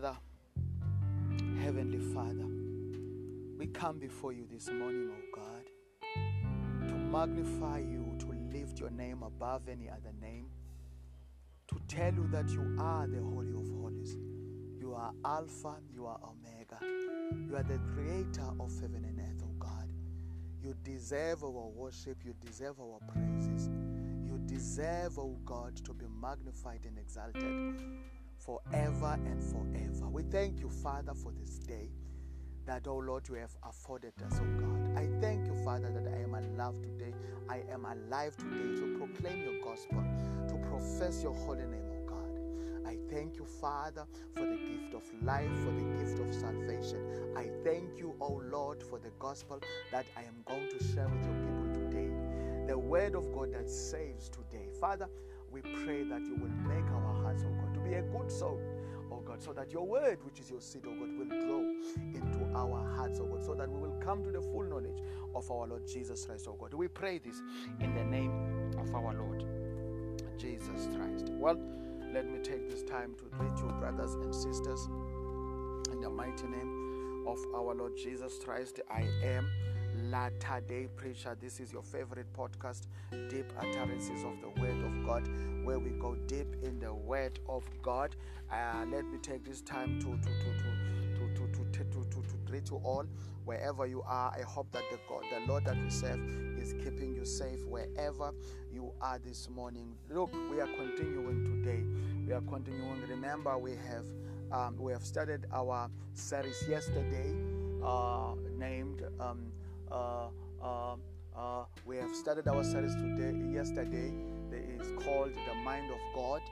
Father, Heavenly Father, we come before you this morning, O God, to magnify you, to lift your name above any other name, to tell you that you are the Holy of Holies. You are Alpha, you are Omega. You are the creator of heaven and earth, O God. You deserve our worship, you deserve our praises. You deserve, O God, to be magnified and exalted forever and forever. We thank you, Father, for this day that, oh Lord, you have afforded us, oh God. I thank you, Father, that I am alive today. I am alive today to proclaim your gospel, to profess your holy name, oh God. I thank you, Father, for the gift of life, for the gift of salvation. I thank you, oh Lord, for the gospel that I am going to share with your people today. The word of God that saves today. Father, we pray that you will make our be a good soul, oh God, so that your word, which is your seed, oh God, will grow into our hearts, oh God, so that we will come to the full knowledge of our Lord Jesus Christ, oh God. We pray this in the name of our Lord Jesus Christ. Well, let me take this time to greet you, brothers and sisters, in the mighty name of our Lord Jesus Christ. I am Latter day Preacher. This is your favorite podcast, Deep Utterances of the Word of God, where we go deep in the Word of God. Uh, let me take this time to to to to to to to, to, to, to greet you all wherever you are. I hope that the God, the Lord that we serve, is keeping you safe wherever you are this morning. Look, we are continuing today. We are continuing. Remember, we have um, we have started our series yesterday, uh, named. Um, uh, uh, uh, Uh, um, uh, we have started our series today, yesterday. It is called The Mind of God.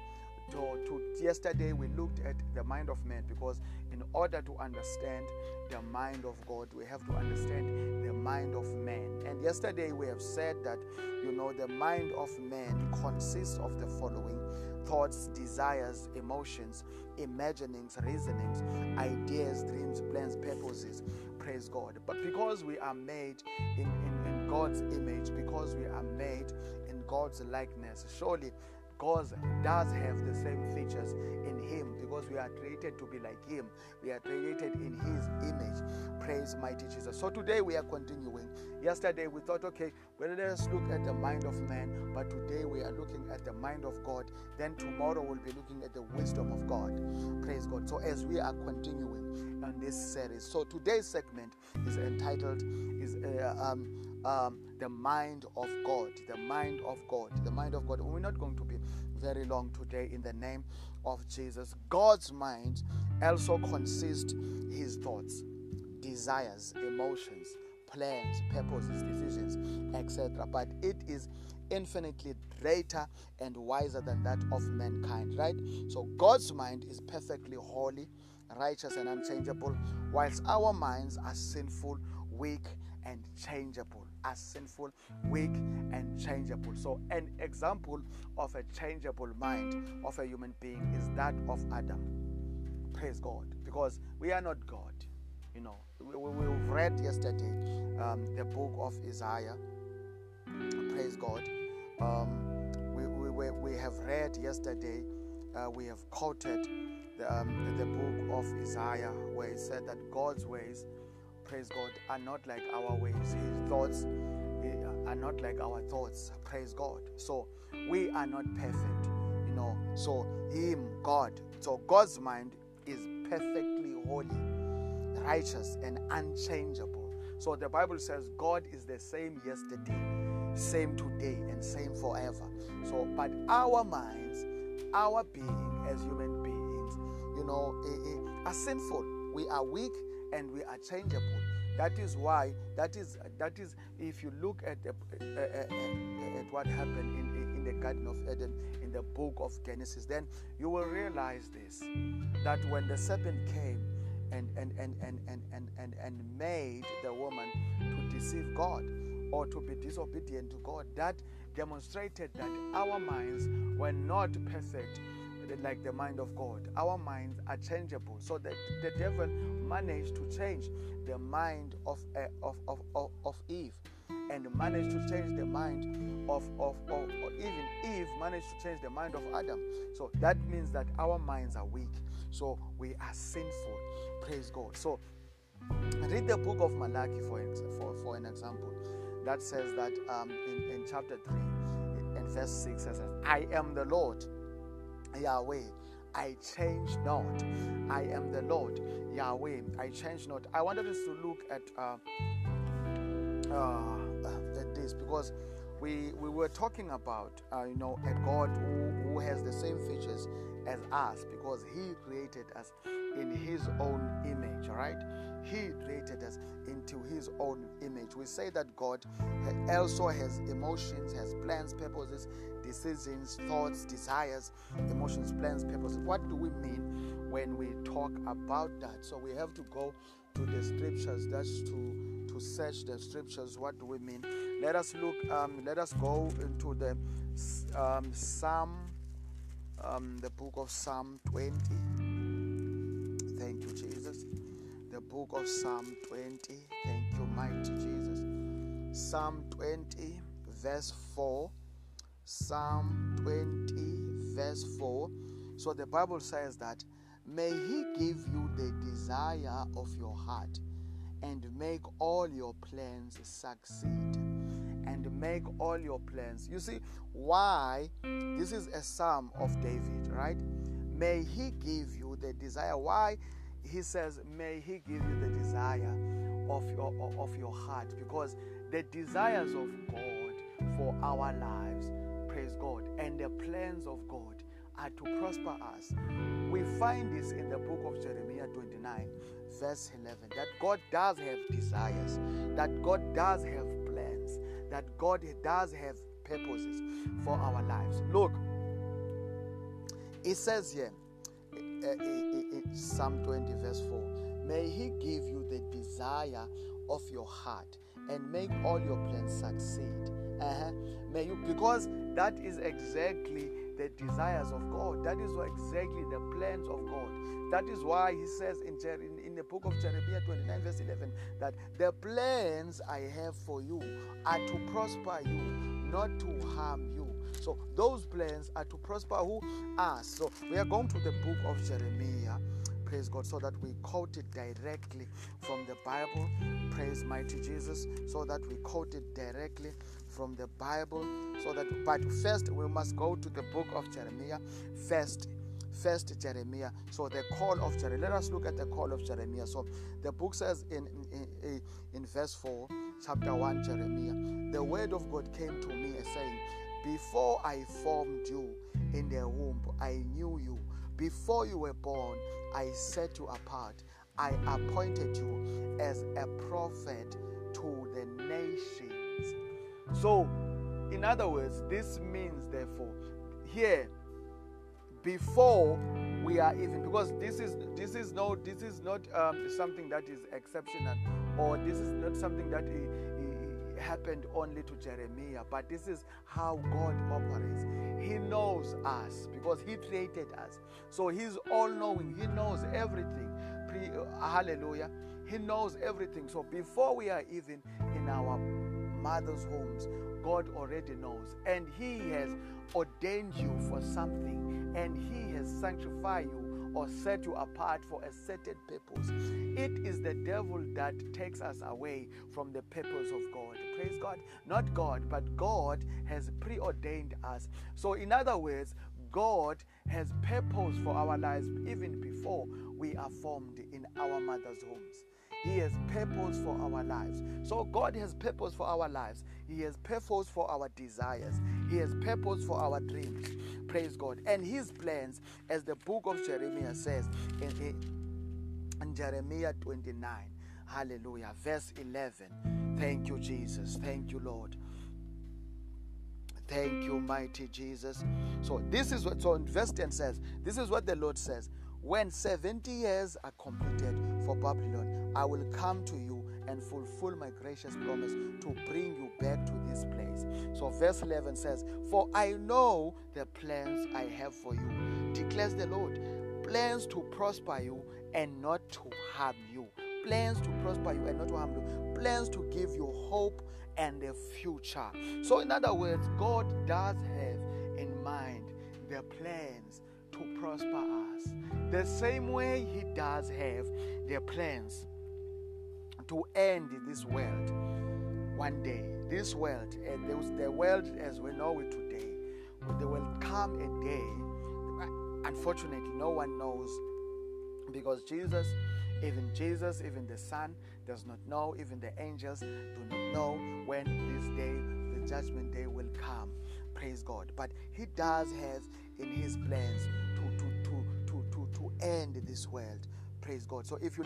To, to, yesterday we looked at the mind of man because in order to understand the mind of God, we have to understand the mind of man. And yesterday we have said that you know the mind of man consists of the following thoughts, desires, emotions, imaginings, reasonings, ideas, dreams, plans, purposes. Praise God. But because we are made in, in, in God's image, because we are made in God's likeness, surely God does have the same features in Him because we are created to be like Him. We are created in His image. Praise mighty Jesus. So today we are continuing. Yesterday we thought, okay, well, let us look at the mind of man, but today we are looking at the mind of God. Then tomorrow we'll be looking at the wisdom of God. Praise God. So as we are continuing on this series, so today's segment is entitled is uh, um, um, the mind of God. The mind of God. The mind of God. We're not going to be very long today in the name of Jesus. God's mind also consists his thoughts, desires, emotions, plans, purposes, decisions, etc. But it is infinitely greater and wiser than that of mankind, right? So God's mind is perfectly holy, righteous, and unchangeable, whilst our minds are sinful, weak, and changeable are sinful, weak, and changeable. So, an example of a changeable mind of a human being is that of Adam. Praise God. Because we are not God. You know, we, we, have read yesterday um, the book of Isaiah. Praise God. Um, we, we, we have read yesterday, uh, we have quoted the, um, the book of Isaiah where it said that God's ways praise God, are not like our ways. His thoughts eh, are not like our thoughts, praise God. So we are not perfect, you know. So Him, God, so God's mind is perfectly holy, righteous, and unchangeable. So the Bible says God is the same yesterday, same today, and same forever. So, but our minds, our being as human beings, you know, eh, eh, are sinful. We are weak and we are changeable. That is why that is that is if you look at the, uh, uh, uh, at what happened in, in the Garden of Eden in the book of Genesis, then you will realize this that when the serpent came and and and and and and and, and made the woman to deceive God or to be disobedient to God, that demonstrated that our minds were not perfect like the mind of God. Our minds are changeable. So that the devil managed to change the mind of, uh, of, of, of, of, Eve and managed to change the mind of, of, of, even Eve managed to change the mind of Adam. So that means that our minds are weak. So we are sinful. Praise God. So read the book of Malachi for, for, for an example. That says that um, in, in chapter 3 and verse 6 says, I am the Lord, Yahweh. I change not. I am the Lord, Yahweh. I change not. I wanted us to look at uh, uh, at this because we we were talking about uh, you know a God who, who has the same features as us because He created us in His own image. Right? He created us into His own image. We say that God also has emotions, has plans, purposes, decisions, thoughts, desires, emotions, plans, purposes. What do we mean when we talk about that? So we have to go to the scriptures. That's to to search the scriptures. What do we mean? Let us look. Um, let us go into the um, Psalm, um, the book of Psalm 20. Thank you, Jesus. Book of Psalm 20. Thank you, mighty Jesus. Psalm 20, verse 4. Psalm 20, verse 4. So the Bible says that, May He give you the desire of your heart and make all your plans succeed. And make all your plans. You see, why? This is a psalm of David, right? May he give you the desire. Why? He says, May he give you the desire of your, of your heart. Because the desires of God for our lives, praise God, and the plans of God are to prosper us. We find this in the book of Jeremiah 29 verse 11 that God does have desires, that God does have plans, that God does have purposes for our lives. Look, it says here Eh, eh, eh, Psalm 20, verse 4 May He give you the desire of your heart and make all your plans succeed. Uh-huh. May you, because that is exactly the desires of God. That is exactly the plans of God. That is why he says in, in, in the book of Jeremiah 29, verse 11, that the plans I have for you are to prosper you, not to harm you. So those plans are to prosper who? Us. So we are going to the book of Jeremiah. Praise God, so that we quote it directly from the Bible. Praise mighty Jesus, so that we quote it directly from the Bible. So that, but first we must go to the book of Jeremiah. First, First Jeremiah. So the call of Jeremiah. Let us look at the call of Jeremiah. So the book says in, in, in, verse 4, chapter 1, Jeremiah, the word of God came to me saying, Before I formed you in the womb, I knew you. Before you were born, I set you apart. I appointed you as a prophet to the nations. So, in other words, this means, therefore, here before we are even because this is this is no this is not um, something that is exceptional or this is not something that happened only to Jeremiah but this is how God operates. He knows us because he created us. So he's all knowing he knows everything. Pre, hallelujah. He knows everything. So before we are even in our mother's homes God already knows. And he has ordained you for something. And He has sanctified you or set you apart for a certain purpose. It is the devil that takes us away from the purpose of God. Praise God. Not God, but God has preordained us. So, in other words, God has purpose for our lives even before we are formed in our mother's homes. He has purpose for our lives. So God has purpose for our lives. He has purpose for our desires. He has purpose for our dreams. Praise God. And his plans, as the book of Jeremiah says in, in Jeremiah 29. Hallelujah. Verse 11. Thank you, Jesus. Thank you, Lord. Thank you, mighty Jesus. So this is what so verse 10 says, this is what the Lord says. When 70 years are completed for Babylon, I will come to you and fulfill my gracious promise to bring you back to this place. So, verse 11 says, For I know the plans I have for you, declares the Lord plans to prosper you and not to harm you. Plans to prosper you and not to harm you. Plans to give you hope and a future. So, in other words, God does have in mind the plans to prosper us. The same way He does have the plans to end this world one day. This world, and the world as we know it today, there will come a day. Unfortunately, no one knows because Jesus, even Jesus, even the Son, does not know, even the angels do not know when this day, the judgment day, will come. Praise God. But He does have in His plans to, to, to, to, to, to end this world. Praise God. So if you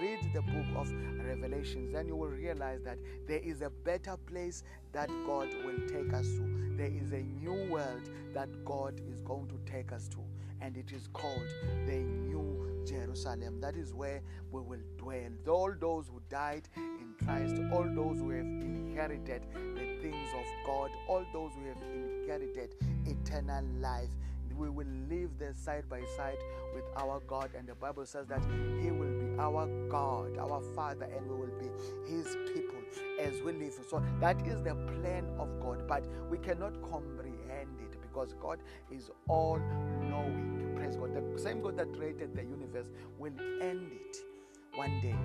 read the book of Revelations, then you will realize that there is a better place that God will take us to. There is a new world that God is going to take us to, and it is called the New Jerusalem. That is where we will dwell. All those who died in Christ, all those who have inherited the things of God, all those who have inherited eternal life we will live there side by side with our God. And the Bible says that He will be our God, our Father, and we will be His people as we live. So that is the plan of God, but we cannot comprehend it because God is all knowing. Praise God. The same God that created the universe will end it one day.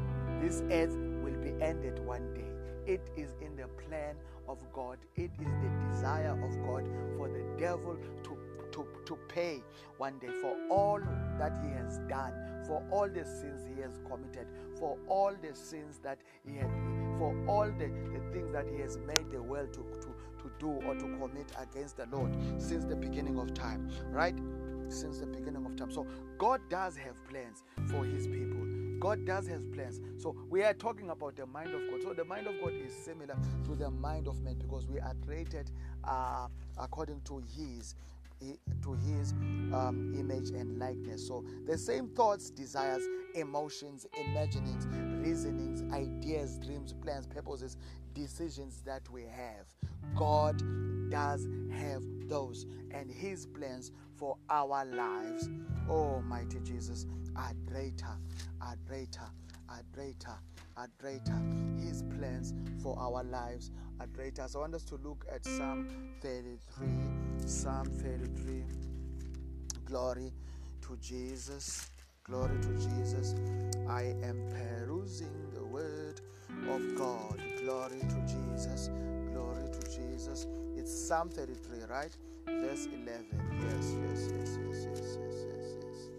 This earth will be ended one day. It is in the plan of God. It is the desire of God for the devil to to, to pay one day for all that he has done, for all the sins he has committed, for all the sins that he had, for all the, the things that he has made the world to, to, to do or to commit against the Lord since the beginning of time, right? Since the beginning of time. So God does have plans for his people. God does have plans. So we are talking about the mind of God. So the mind of God is similar to the mind of man because we are created uh, according to His to his um, image and likeness. So the same thoughts, desires, emotions, imaginings, reasonings, ideas, dreams, plans, purposes, decisions that we have. God does have those, and his plans for our lives, oh, Almighty Jesus, are greater, are greater, are greater, are greater. His plans for our lives are greater. So I want us to look at Psalm 33. Psalm 33. Glory to Jesus. Glory to Jesus. I am perusing the word of God. Glory to Jesus. Glory to Jesus. It's Psalm 33, right? Verse 11. Yes, yes, yes, yes, yes, yes, yes, yes.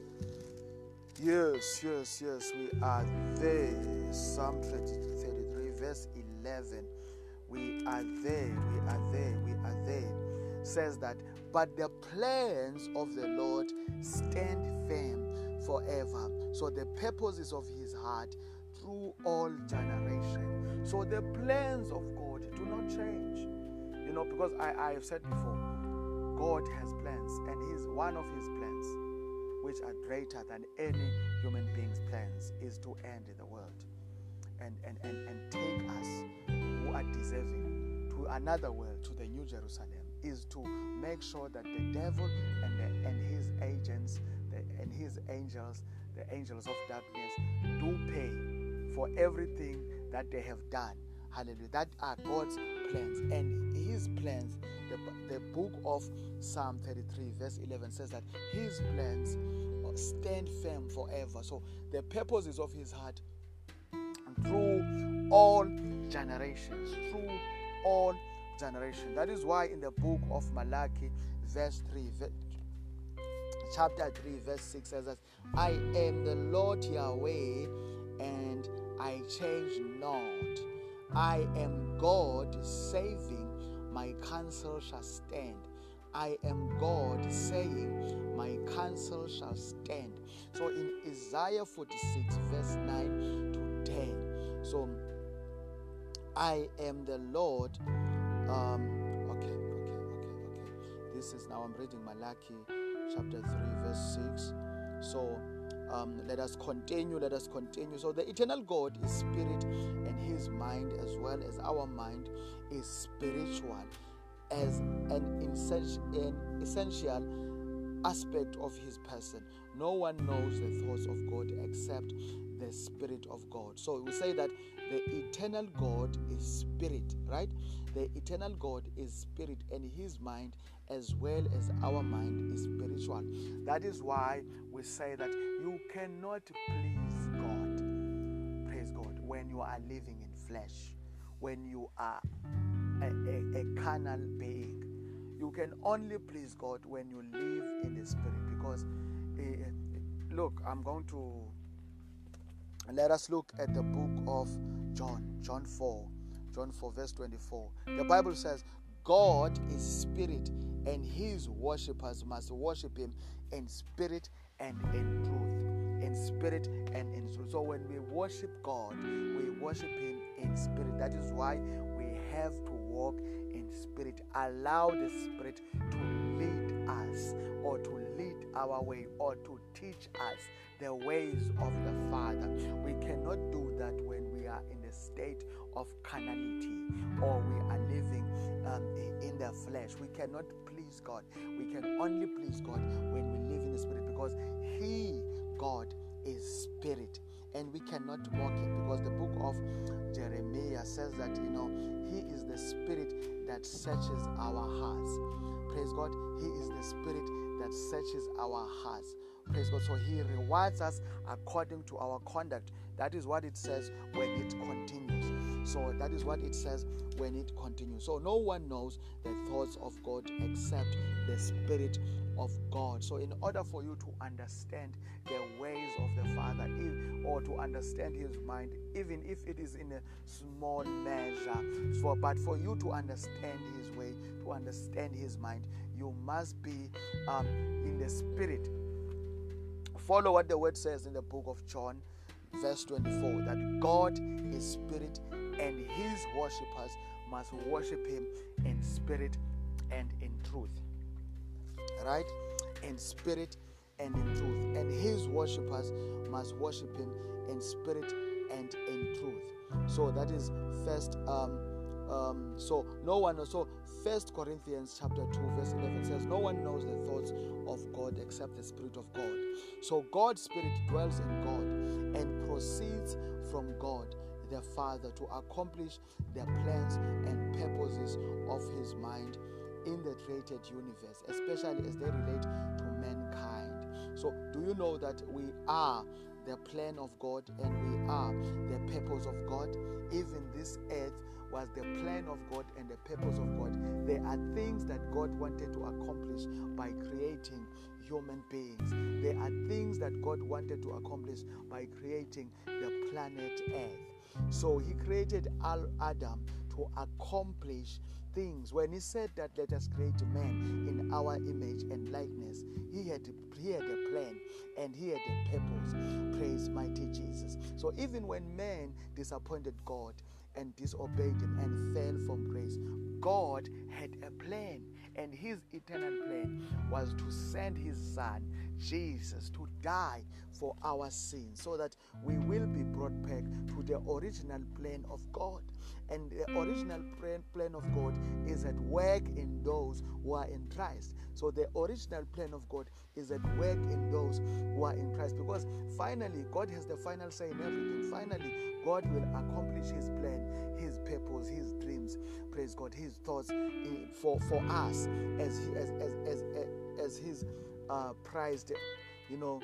Yes, yes, yes, we are there. Psalm 33, verse 11. We are there, we are there, we are there. Says that, but the plans of the Lord stand firm forever. So the purposes of his heart through all generations. So the plans of God do not change. You know, because I, I have said before, God has plans, and He's one of His plans, which are greater than any human being's plans, is to end the world and, and, and, and take us who are deserving to another world, to the New Jerusalem, is to make sure that the devil and, the, and his agents and his angels, the angels of darkness, do pay for everything that they have done. Hallelujah. That are God's plans. And his plans, the, the book of Psalm 33, verse 11 says that his plans stand firm forever. So the purposes of his heart through all generations, through all generations. That is why in the book of Malachi, verse 3, chapter 3, verse 6 says that I am the Lord Yahweh and I change not. I am God saving, my counsel shall stand. I am God saying, My counsel shall stand. So in Isaiah 46, verse 9 to 10, so I am the Lord. Um, okay, okay, okay, okay. This is now I'm reading Malachi chapter 3, verse 6. So um, let us continue, let us continue. So the eternal God is spirit, and his mind, as well as our mind, is spiritual, as an essential aspect of his person. No one knows the thoughts of God except the Spirit of God. So we say that the eternal God is spirit, right? The eternal God is spirit, and his mind, as well as our mind, is spiritual. That is why we say that you cannot please God, praise God, when you are living in flesh, when you are a, a, a carnal being. You can only please God when you live in the spirit because, uh, look, I'm going to let us look at the book of John, John 4, John 4, verse 24. The Bible says, God is spirit, and his worshippers must worship him in spirit and in truth. In spirit and in truth. So when we worship God, we worship him in spirit. That is why we have to walk in spirit. Allow the spirit to lead us or to our way or to teach us the ways of the Father. We cannot do that when we are in a state of carnality or we are living um, in the flesh. We cannot please God. We can only please God when we live in the Spirit because He, God, is Spirit. And we cannot mock Him because the book of Jeremiah says that, you know, He is the Spirit that searches our hearts. Praise God. He is the Spirit that searches our hearts. Praise God. So He rewards us according to our conduct. That is what it says when it continues. So that is what it says when it continues. So no one knows the thoughts of God except the Spirit of God. So in order for you to understand the ways of the Father or to understand His mind, even if it is in a small measure, for but for you to understand His way, to understand His mind, you must be um, in the Spirit Follow what the word says in the book of John, verse 24 that God is spirit and his worshippers must worship him in spirit and in truth. Right? In spirit and in truth. And his worshippers must worship him in spirit and in truth. So that is first um, um, so no one knows. so first corinthians chapter 2 verse 11 says no one knows the thoughts of god except the spirit of god so god's spirit dwells in god and proceeds from god the father to accomplish the plans and purposes of his mind in the created universe especially as they relate to mankind so do you know that we are the plan of god and we are the purpose of god even this earth was the plan of God and the purpose of God. There are things that God wanted to accomplish by creating human beings. There are things that God wanted to accomplish by creating the planet Earth. So He created Adam to accomplish things. When He said that let us create man in our image and likeness, He had he had a plan and he had a purpose. Praise mighty Jesus. So even when man disappointed God, and disobeyed him and fell from grace. God had a plan, and his eternal plan was to send his son, Jesus, to die for our sins so that we will be brought back to the original plan of God. And the original plan, plan of God is at work in those who are in Christ. So the original plan of God is at work in those who are in Christ because finally God has the final say in everything. Finally, God will accomplish his plan, his purpose, his dreams, praise God, his thoughts for, for us as, as, as, as, as his uh, prized, you know,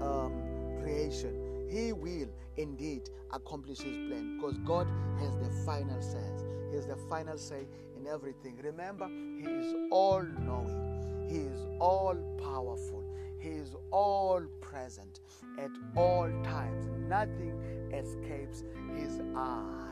um, creation. He will indeed accomplish his plan because God has the final say. He has the final say in everything. Remember, He is all knowing, He is all powerful, He is all present at all times. Nothing escapes His eye.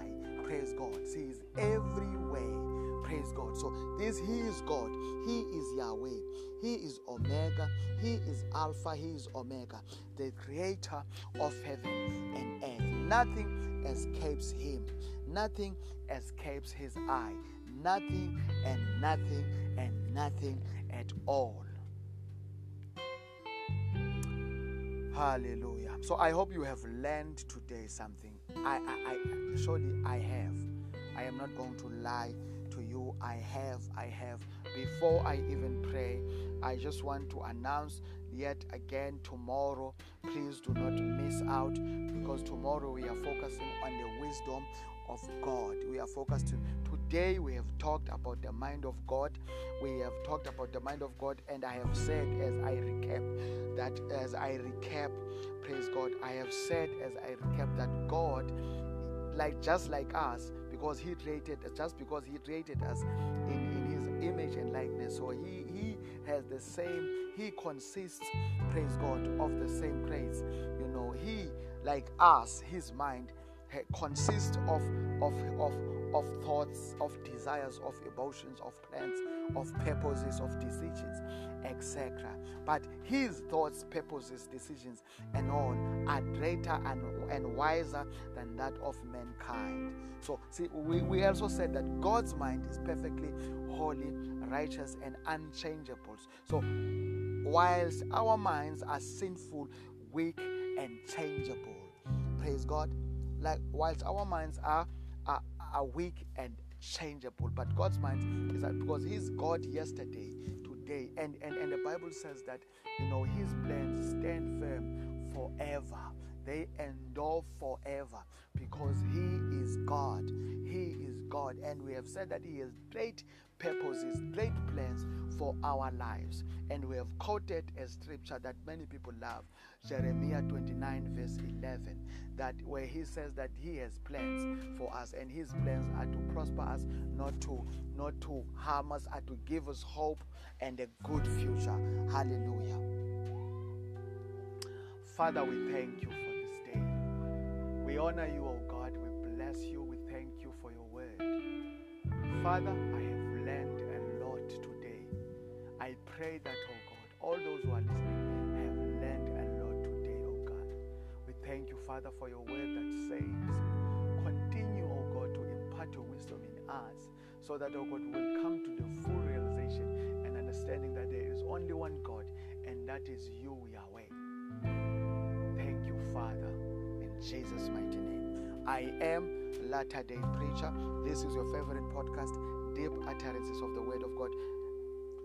Praise God. He is everywhere. Praise God. So this He is God. He is Yahweh. He is Omega. He is Alpha. He is Omega, the creator of heaven and earth. Nothing escapes Him. Nothing escapes His eye. Nothing and nothing and nothing at all. Hallelujah. So I hope you have learned today something. I, I, I surely I have. I am not going to lie to you. I have, I have. Before I even pray, I just want to announce yet again tomorrow. Please do not miss out because tomorrow we are focusing on the wisdom of God. We are focused today we have talked about the mind of God. We have talked about the mind of God and I have said as I recap that as I recap praise God I have said as I recap that God like just like us because he created just because he created us in, in his image and likeness. So he he has the same he consists praise God of the same grace. You know he like us his mind consists of, of, of, of thoughts, of desires, of emotions, of plans, of purposes, of decisions, etc. But his thoughts, purposes, decisions, and all are greater and, and wiser than that of mankind. So, see, we, we also said that God's mind is perfectly holy, righteous, and unchangeable. So, whilst our minds are sinful, weak, and changeable, praise God like whilst our minds are, are, are weak and changeable, but God's mind is that because He's God yesterday, today, and, and, and the Bible says that you know His plans stand firm forever. They endure forever because He is God. He is God, and we have said that He has great purposes, great plans for our lives. And we have quoted a scripture that many people love, Jeremiah 29, verse 11, that where he says that he has plans for us, and his plans are to prosper us, not to not to harm us, are to give us hope and a good future. Hallelujah. Father, we thank you for this day. We honor you, O God. We bless you. Father, I have learned a lot today. I pray that, oh God, all those who are listening have learned a lot today, oh God. We thank you, Father, for your word that says, continue, oh God, to impart your wisdom in us so that, oh God, we'll come to the full realization and understanding that there is only one God and that is you, Yahweh. Thank you, Father, in Jesus' mighty name. I am Latter day Preacher. This is your favorite podcast deep utterances of the Word of God,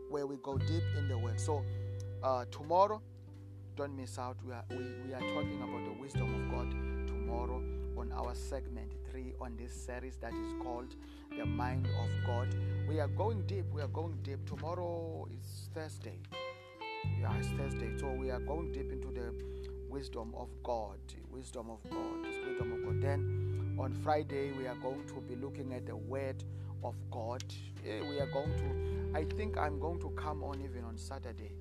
where we go deep in the Word. So, uh, tomorrow, don't miss out. We are, we, we are talking about the wisdom of God tomorrow on our segment 3 on this series that is called The Mind of God. We are going deep. We are going deep. Tomorrow is Thursday. Yeah, it's Thursday. So, we are going deep into the wisdom of God. Wisdom of God. Wisdom of God. Then on Friday, we are going to be looking at the Word of God. we are going to, I think I'm going to come on even on Saturday.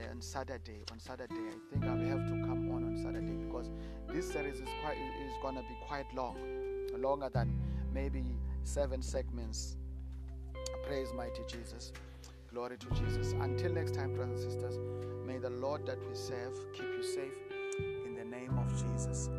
Uh, on Saturday, on Saturday, I think I will have to come on on Saturday because this series is quite is gonna be quite long, longer than maybe seven segments. Praise mighty Jesus, glory to Jesus. Until next time, brothers and sisters, may the Lord that we serve keep you safe in the name of Jesus.